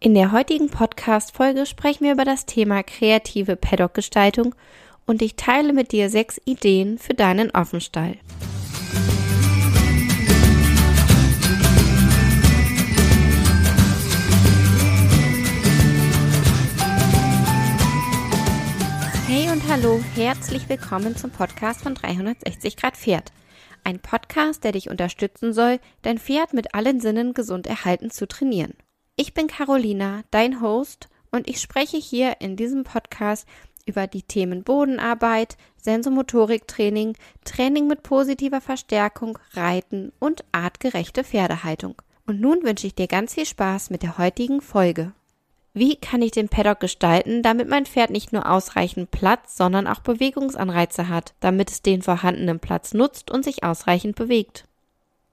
In der heutigen Podcast-Folge sprechen wir über das Thema kreative Paddock-Gestaltung und ich teile mit dir sechs Ideen für deinen Offenstall. Hey und hallo, herzlich willkommen zum Podcast von 360 Grad Pferd. Ein Podcast, der dich unterstützen soll, dein Pferd mit allen Sinnen gesund erhalten zu trainieren. Ich bin Carolina, dein Host, und ich spreche hier in diesem Podcast über die Themen Bodenarbeit, Sensomotoriktraining, Training mit positiver Verstärkung, Reiten und artgerechte Pferdehaltung. Und nun wünsche ich dir ganz viel Spaß mit der heutigen Folge. Wie kann ich den Paddock gestalten, damit mein Pferd nicht nur ausreichend Platz, sondern auch Bewegungsanreize hat, damit es den vorhandenen Platz nutzt und sich ausreichend bewegt?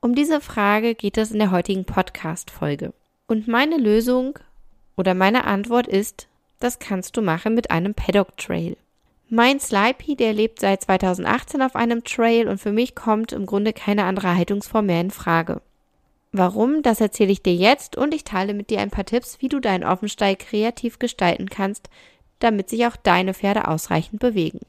Um diese Frage geht es in der heutigen Podcast-Folge. Und meine Lösung oder meine Antwort ist, das kannst du machen mit einem Paddock Trail. Mein Slipey, der lebt seit 2018 auf einem Trail und für mich kommt im Grunde keine andere Haltungsform mehr in Frage. Warum, das erzähle ich dir jetzt und ich teile mit dir ein paar Tipps, wie du deinen Offenstall kreativ gestalten kannst, damit sich auch deine Pferde ausreichend bewegen.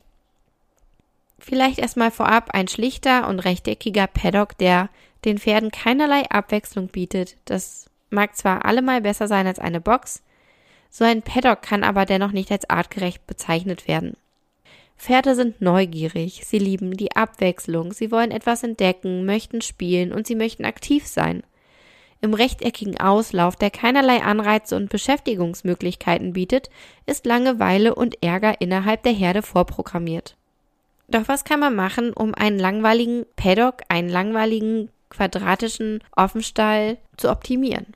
Vielleicht erstmal vorab ein schlichter und rechteckiger Paddock, der den Pferden keinerlei Abwechslung bietet. Das mag zwar allemal besser sein als eine Box, so ein Paddock kann aber dennoch nicht als artgerecht bezeichnet werden. Pferde sind neugierig, sie lieben die Abwechslung, sie wollen etwas entdecken, möchten spielen und sie möchten aktiv sein. Im rechteckigen Auslauf, der keinerlei Anreize und Beschäftigungsmöglichkeiten bietet, ist Langeweile und Ärger innerhalb der Herde vorprogrammiert. Doch was kann man machen, um einen langweiligen Paddock, einen langweiligen quadratischen Offenstall zu optimieren?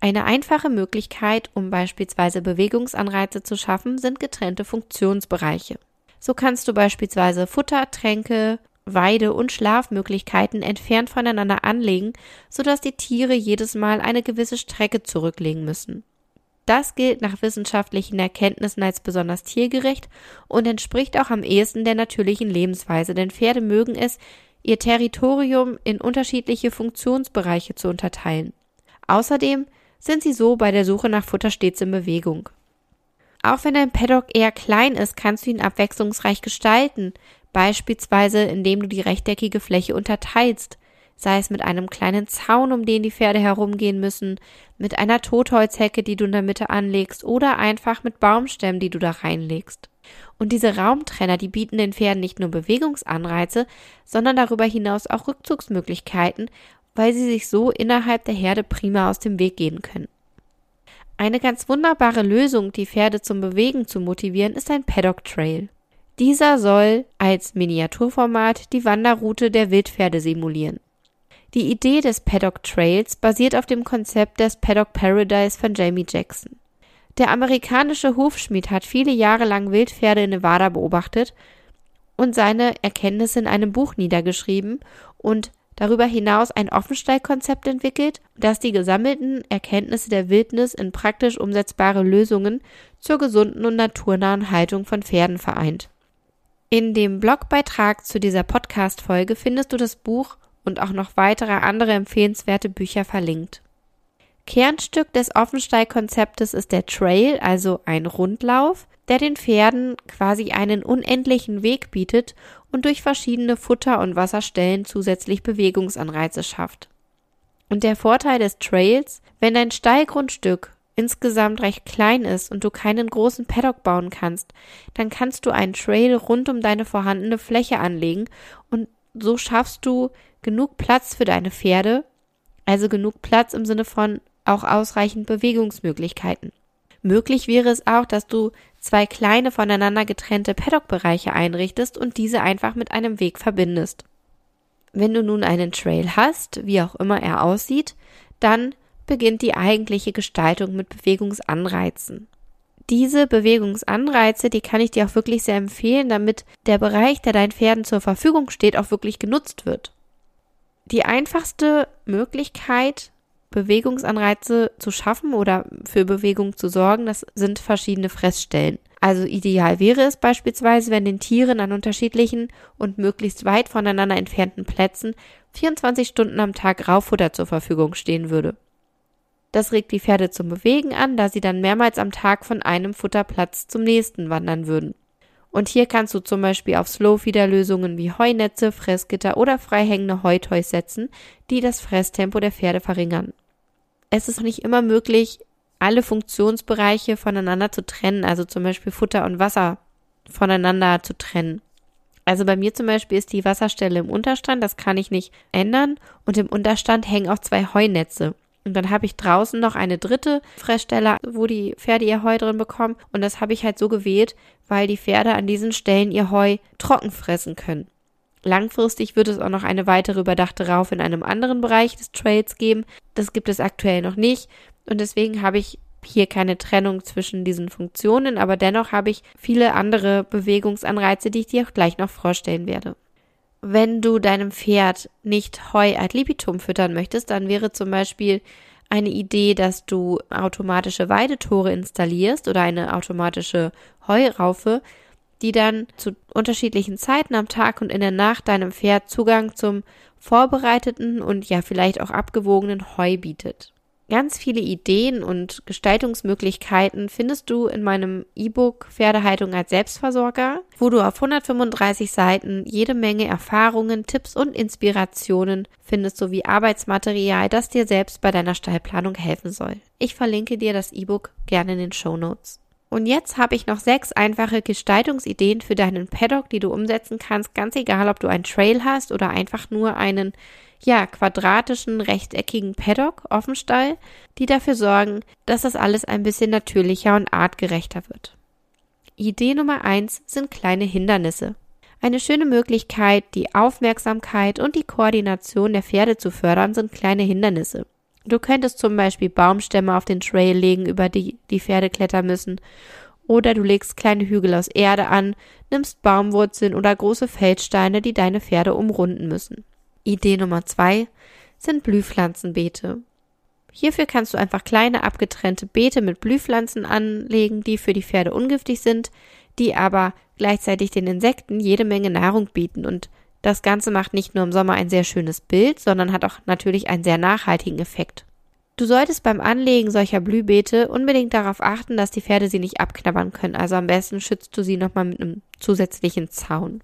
Eine einfache Möglichkeit, um beispielsweise Bewegungsanreize zu schaffen, sind getrennte Funktionsbereiche. So kannst du beispielsweise Futter, Tränke, Weide- und Schlafmöglichkeiten entfernt voneinander anlegen, sodass die Tiere jedes Mal eine gewisse Strecke zurücklegen müssen. Das gilt nach wissenschaftlichen Erkenntnissen als besonders tiergerecht und entspricht auch am ehesten der natürlichen Lebensweise, denn Pferde mögen es, ihr Territorium in unterschiedliche Funktionsbereiche zu unterteilen. Außerdem sind sie so bei der Suche nach Futter stets in Bewegung. Auch wenn dein Paddock eher klein ist, kannst du ihn abwechslungsreich gestalten, beispielsweise indem du die rechteckige Fläche unterteilst, sei es mit einem kleinen Zaun, um den die Pferde herumgehen müssen, mit einer Totholzhecke, die du in der Mitte anlegst, oder einfach mit Baumstämmen, die du da reinlegst. Und diese Raumtrenner, die bieten den Pferden nicht nur Bewegungsanreize, sondern darüber hinaus auch Rückzugsmöglichkeiten, weil sie sich so innerhalb der Herde prima aus dem Weg gehen können. Eine ganz wunderbare Lösung, die Pferde zum Bewegen zu motivieren, ist ein Paddock Trail. Dieser soll als Miniaturformat die Wanderroute der Wildpferde simulieren. Die Idee des Paddock Trails basiert auf dem Konzept des Paddock Paradise von Jamie Jackson. Der amerikanische Hufschmied hat viele Jahre lang Wildpferde in Nevada beobachtet und seine Erkenntnisse in einem Buch niedergeschrieben und darüber hinaus ein Offenstallkonzept entwickelt, das die gesammelten Erkenntnisse der Wildnis in praktisch umsetzbare Lösungen zur gesunden und naturnahen Haltung von Pferden vereint. In dem Blogbeitrag zu dieser Podcast-Folge findest du das Buch und auch noch weitere andere empfehlenswerte Bücher verlinkt. Kernstück des Offenstallkonzeptes ist der Trail, also ein Rundlauf, der den Pferden quasi einen unendlichen Weg bietet und durch verschiedene Futter- und Wasserstellen zusätzlich Bewegungsanreize schafft. Und der Vorteil des Trails, wenn dein Stallgrundstück insgesamt recht klein ist und du keinen großen Paddock bauen kannst, dann kannst du einen Trail rund um deine vorhandene Fläche anlegen und so schaffst du genug Platz für deine Pferde, also genug Platz im Sinne von auch ausreichend Bewegungsmöglichkeiten. Möglich wäre es auch, dass du zwei kleine voneinander getrennte Paddock-Bereiche einrichtest und diese einfach mit einem Weg verbindest. Wenn du nun einen Trail hast, wie auch immer er aussieht, dann beginnt die eigentliche Gestaltung mit Bewegungsanreizen. Diese Bewegungsanreize, die kann ich dir auch wirklich sehr empfehlen, damit der Bereich, der deinen Pferden zur Verfügung steht, auch wirklich genutzt wird. Die einfachste Möglichkeit, Bewegungsanreize zu schaffen oder für Bewegung zu sorgen, das sind verschiedene Fressstellen. Also ideal wäre es beispielsweise, wenn den Tieren an unterschiedlichen und möglichst weit voneinander entfernten Plätzen 24 Stunden am Tag Rauffutter zur Verfügung stehen würde. Das regt die Pferde zum Bewegen an, da sie dann mehrmals am Tag von einem Futterplatz zum nächsten wandern würden. Und hier kannst du zum Beispiel auf Slow-Feeder-Lösungen wie Heunetze, Fressgitter oder freihängende Heutoys setzen, die das Fresstempo der Pferde verringern. Es ist nicht immer möglich, alle Funktionsbereiche voneinander zu trennen, also zum Beispiel Futter und Wasser voneinander zu trennen. Also bei mir zum Beispiel ist die Wasserstelle im Unterstand, das kann ich nicht ändern. Und im Unterstand hängen auch zwei Heunetze. Und dann habe ich draußen noch eine dritte Fressstelle, wo die Pferde ihr Heu drin bekommen. Und das habe ich halt so gewählt, weil die Pferde an diesen Stellen ihr Heu trocken fressen können. Langfristig wird es auch noch eine weitere überdachte Raufe in einem anderen Bereich des Trails geben. Das gibt es aktuell noch nicht. Und deswegen habe ich hier keine Trennung zwischen diesen Funktionen, aber dennoch habe ich viele andere Bewegungsanreize, die ich dir auch gleich noch vorstellen werde. Wenn du deinem Pferd nicht Heu ad libitum füttern möchtest, dann wäre zum Beispiel eine Idee, dass du automatische Weidetore installierst oder eine automatische Heuraufe, die dann zu unterschiedlichen Zeiten am Tag und in der Nacht deinem Pferd Zugang zum vorbereiteten und ja vielleicht auch abgewogenen Heu bietet. Ganz viele Ideen und Gestaltungsmöglichkeiten findest du in meinem E-Book Pferdehaltung als Selbstversorger, wo du auf 135 Seiten jede Menge Erfahrungen, Tipps und Inspirationen findest sowie Arbeitsmaterial, das dir selbst bei deiner Stallplanung helfen soll. Ich verlinke dir das E-Book gerne in den Show Notes. Und jetzt habe ich noch sechs einfache Gestaltungsideen für deinen Paddock, die du umsetzen kannst, ganz egal, ob du einen Trail hast oder einfach nur einen ja, quadratischen, rechteckigen Paddock, Offenstall, die dafür sorgen, dass das alles ein bisschen natürlicher und artgerechter wird. Idee Nummer eins sind kleine Hindernisse. Eine schöne Möglichkeit, die Aufmerksamkeit und die Koordination der Pferde zu fördern, sind kleine Hindernisse. Du könntest zum Beispiel Baumstämme auf den Trail legen, über die die Pferde klettern müssen, oder du legst kleine Hügel aus Erde an, nimmst Baumwurzeln oder große Feldsteine, die deine Pferde umrunden müssen. Idee Nummer zwei sind Blühpflanzenbeete. Hierfür kannst du einfach kleine abgetrennte Beete mit Blühpflanzen anlegen, die für die Pferde ungiftig sind, die aber gleichzeitig den Insekten jede Menge Nahrung bieten und das Ganze macht nicht nur im Sommer ein sehr schönes Bild, sondern hat auch natürlich einen sehr nachhaltigen Effekt. Du solltest beim Anlegen solcher Blühbeete unbedingt darauf achten, dass die Pferde sie nicht abknabbern können. Also am besten schützt du sie nochmal mit einem zusätzlichen Zaun.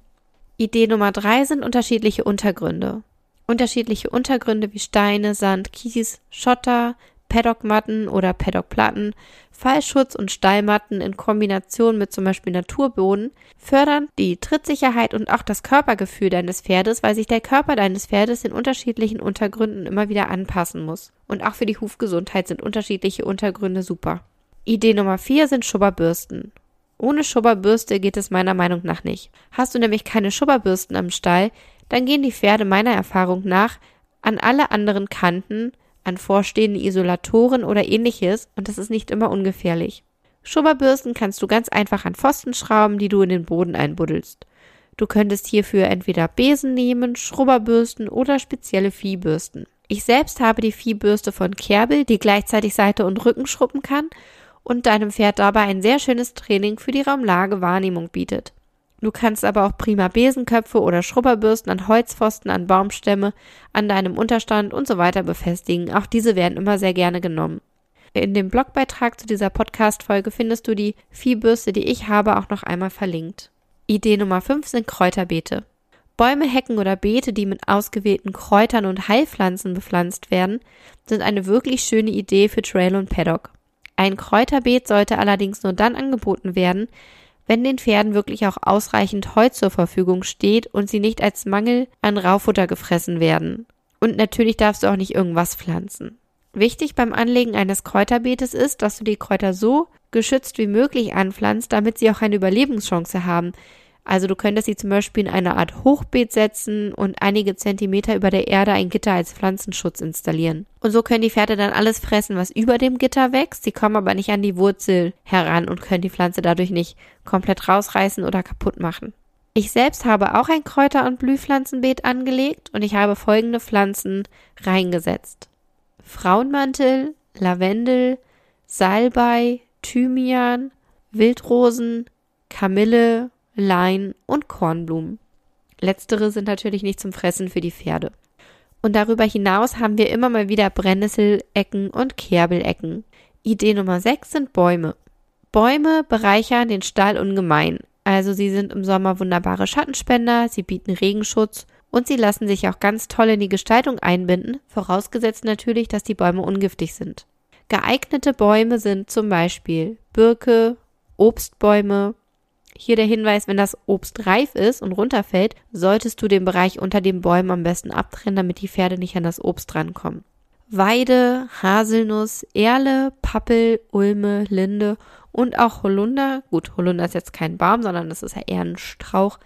Idee Nummer drei sind unterschiedliche Untergründe. Unterschiedliche Untergründe wie Steine, Sand, Kies, Schotter, Paddockmatten oder Paddockplatten, Fallschutz und Stallmatten in Kombination mit zum Beispiel Naturboden fördern die Trittsicherheit und auch das Körpergefühl deines Pferdes, weil sich der Körper deines Pferdes in unterschiedlichen Untergründen immer wieder anpassen muss. Und auch für die Hufgesundheit sind unterschiedliche Untergründe super. Idee Nummer vier sind Schubberbürsten. Ohne Schubberbürste geht es meiner Meinung nach nicht. Hast du nämlich keine Schubberbürsten am Stall, dann gehen die Pferde meiner Erfahrung nach an alle anderen Kanten, an vorstehende Isolatoren oder ähnliches und das ist nicht immer ungefährlich. Schubberbürsten kannst du ganz einfach an Pfosten schrauben, die du in den Boden einbuddelst. Du könntest hierfür entweder Besen nehmen, Schrubberbürsten oder spezielle Viehbürsten. Ich selbst habe die Viehbürste von Kerbel, die gleichzeitig Seite und Rücken schrubben kann und deinem Pferd dabei ein sehr schönes Training für die Raumlagewahrnehmung bietet. Du kannst aber auch prima Besenköpfe oder Schrubberbürsten an Holzpfosten, an Baumstämme, an deinem Unterstand und so weiter befestigen. Auch diese werden immer sehr gerne genommen. In dem Blogbeitrag zu dieser Podcast-Folge findest du die Viehbürste, die ich habe, auch noch einmal verlinkt. Idee Nummer 5 sind Kräuterbeete. Bäume, Hecken oder Beete, die mit ausgewählten Kräutern und Heilpflanzen bepflanzt werden, sind eine wirklich schöne Idee für Trail und Paddock. Ein Kräuterbeet sollte allerdings nur dann angeboten werden, wenn den Pferden wirklich auch ausreichend Heu zur Verfügung steht und sie nicht als Mangel an Raufutter gefressen werden. Und natürlich darfst du auch nicht irgendwas pflanzen. Wichtig beim Anlegen eines Kräuterbeetes ist, dass du die Kräuter so geschützt wie möglich anpflanzt, damit sie auch eine Überlebenschance haben, also du könntest sie zum Beispiel in eine Art Hochbeet setzen und einige Zentimeter über der Erde ein Gitter als Pflanzenschutz installieren. Und so können die Pferde dann alles fressen, was über dem Gitter wächst. Sie kommen aber nicht an die Wurzel heran und können die Pflanze dadurch nicht komplett rausreißen oder kaputt machen. Ich selbst habe auch ein Kräuter- und Blühpflanzenbeet angelegt und ich habe folgende Pflanzen reingesetzt. Frauenmantel, Lavendel, Salbei, Thymian, Wildrosen, Kamille, Lein und Kornblumen. Letztere sind natürlich nicht zum Fressen für die Pferde. Und darüber hinaus haben wir immer mal wieder Brennnesselecken und Kerbelecken. Idee Nummer 6 sind Bäume. Bäume bereichern den Stall ungemein. Also sie sind im Sommer wunderbare Schattenspender, sie bieten Regenschutz und sie lassen sich auch ganz toll in die Gestaltung einbinden, vorausgesetzt natürlich, dass die Bäume ungiftig sind. Geeignete Bäume sind zum Beispiel Birke, Obstbäume. Hier der Hinweis, wenn das Obst reif ist und runterfällt, solltest du den Bereich unter den Bäumen am besten abtrennen, damit die Pferde nicht an das Obst drankommen. Weide, Haselnuss, Erle, Pappel, Ulme, Linde und auch Holunder. Gut, Holunder ist jetzt kein Baum, sondern das ist ja eher ein Strauch.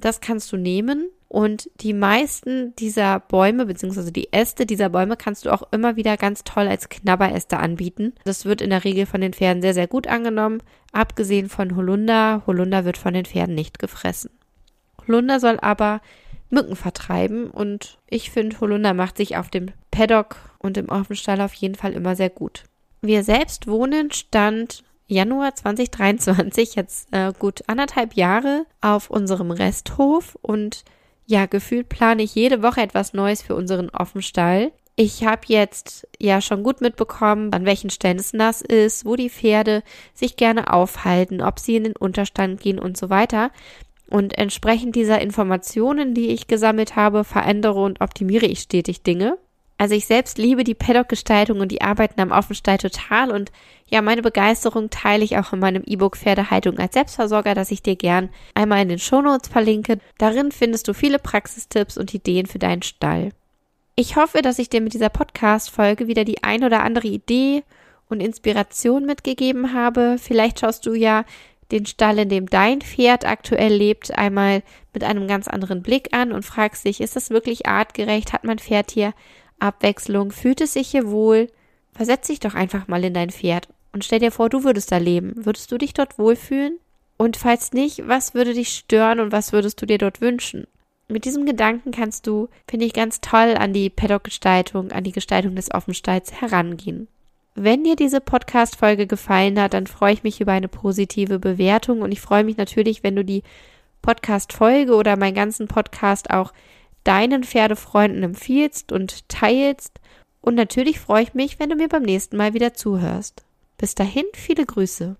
Das kannst du nehmen und die meisten dieser Bäume, beziehungsweise die Äste dieser Bäume kannst du auch immer wieder ganz toll als Knabberäste anbieten. Das wird in der Regel von den Pferden sehr, sehr gut angenommen. Abgesehen von Holunder. Holunder wird von den Pferden nicht gefressen. Holunder soll aber Mücken vertreiben und ich finde, Holunder macht sich auf dem Paddock und im Offenstall auf jeden Fall immer sehr gut. Wir selbst wohnen Stand Januar 2023, jetzt äh, gut anderthalb Jahre, auf unserem Resthof und ja, gefühlt plane ich jede Woche etwas Neues für unseren Offenstall. Ich habe jetzt ja schon gut mitbekommen, an welchen Stellen es nass ist, wo die Pferde sich gerne aufhalten, ob sie in den Unterstand gehen und so weiter. Und entsprechend dieser Informationen, die ich gesammelt habe, verändere und optimiere ich stetig Dinge. Also ich selbst liebe die Paddock-Gestaltung und die Arbeiten am Offenstall total und ja, meine Begeisterung teile ich auch in meinem E-Book Pferdehaltung als Selbstversorger, das ich dir gern einmal in den Shownotes verlinke. Darin findest du viele Praxistipps und Ideen für deinen Stall. Ich hoffe, dass ich dir mit dieser Podcast-Folge wieder die ein oder andere Idee und Inspiration mitgegeben habe. Vielleicht schaust du ja den Stall, in dem dein Pferd aktuell lebt, einmal mit einem ganz anderen Blick an und fragst dich, ist das wirklich artgerecht? Hat mein Pferd hier Abwechslung, fühlt es sich hier wohl? Versetz dich doch einfach mal in dein Pferd und stell dir vor, du würdest da leben. Würdest du dich dort wohlfühlen? Und falls nicht, was würde dich stören und was würdest du dir dort wünschen? Mit diesem Gedanken kannst du, finde ich, ganz toll an die Paddock-Gestaltung, an die Gestaltung des Offenstalls herangehen. Wenn dir diese Podcast-Folge gefallen hat, dann freue ich mich über eine positive Bewertung und ich freue mich natürlich, wenn du die Podcast-Folge oder meinen ganzen Podcast auch deinen Pferdefreunden empfiehlst und teilst. Und natürlich freue ich mich, wenn du mir beim nächsten Mal wieder zuhörst. Bis dahin viele Grüße.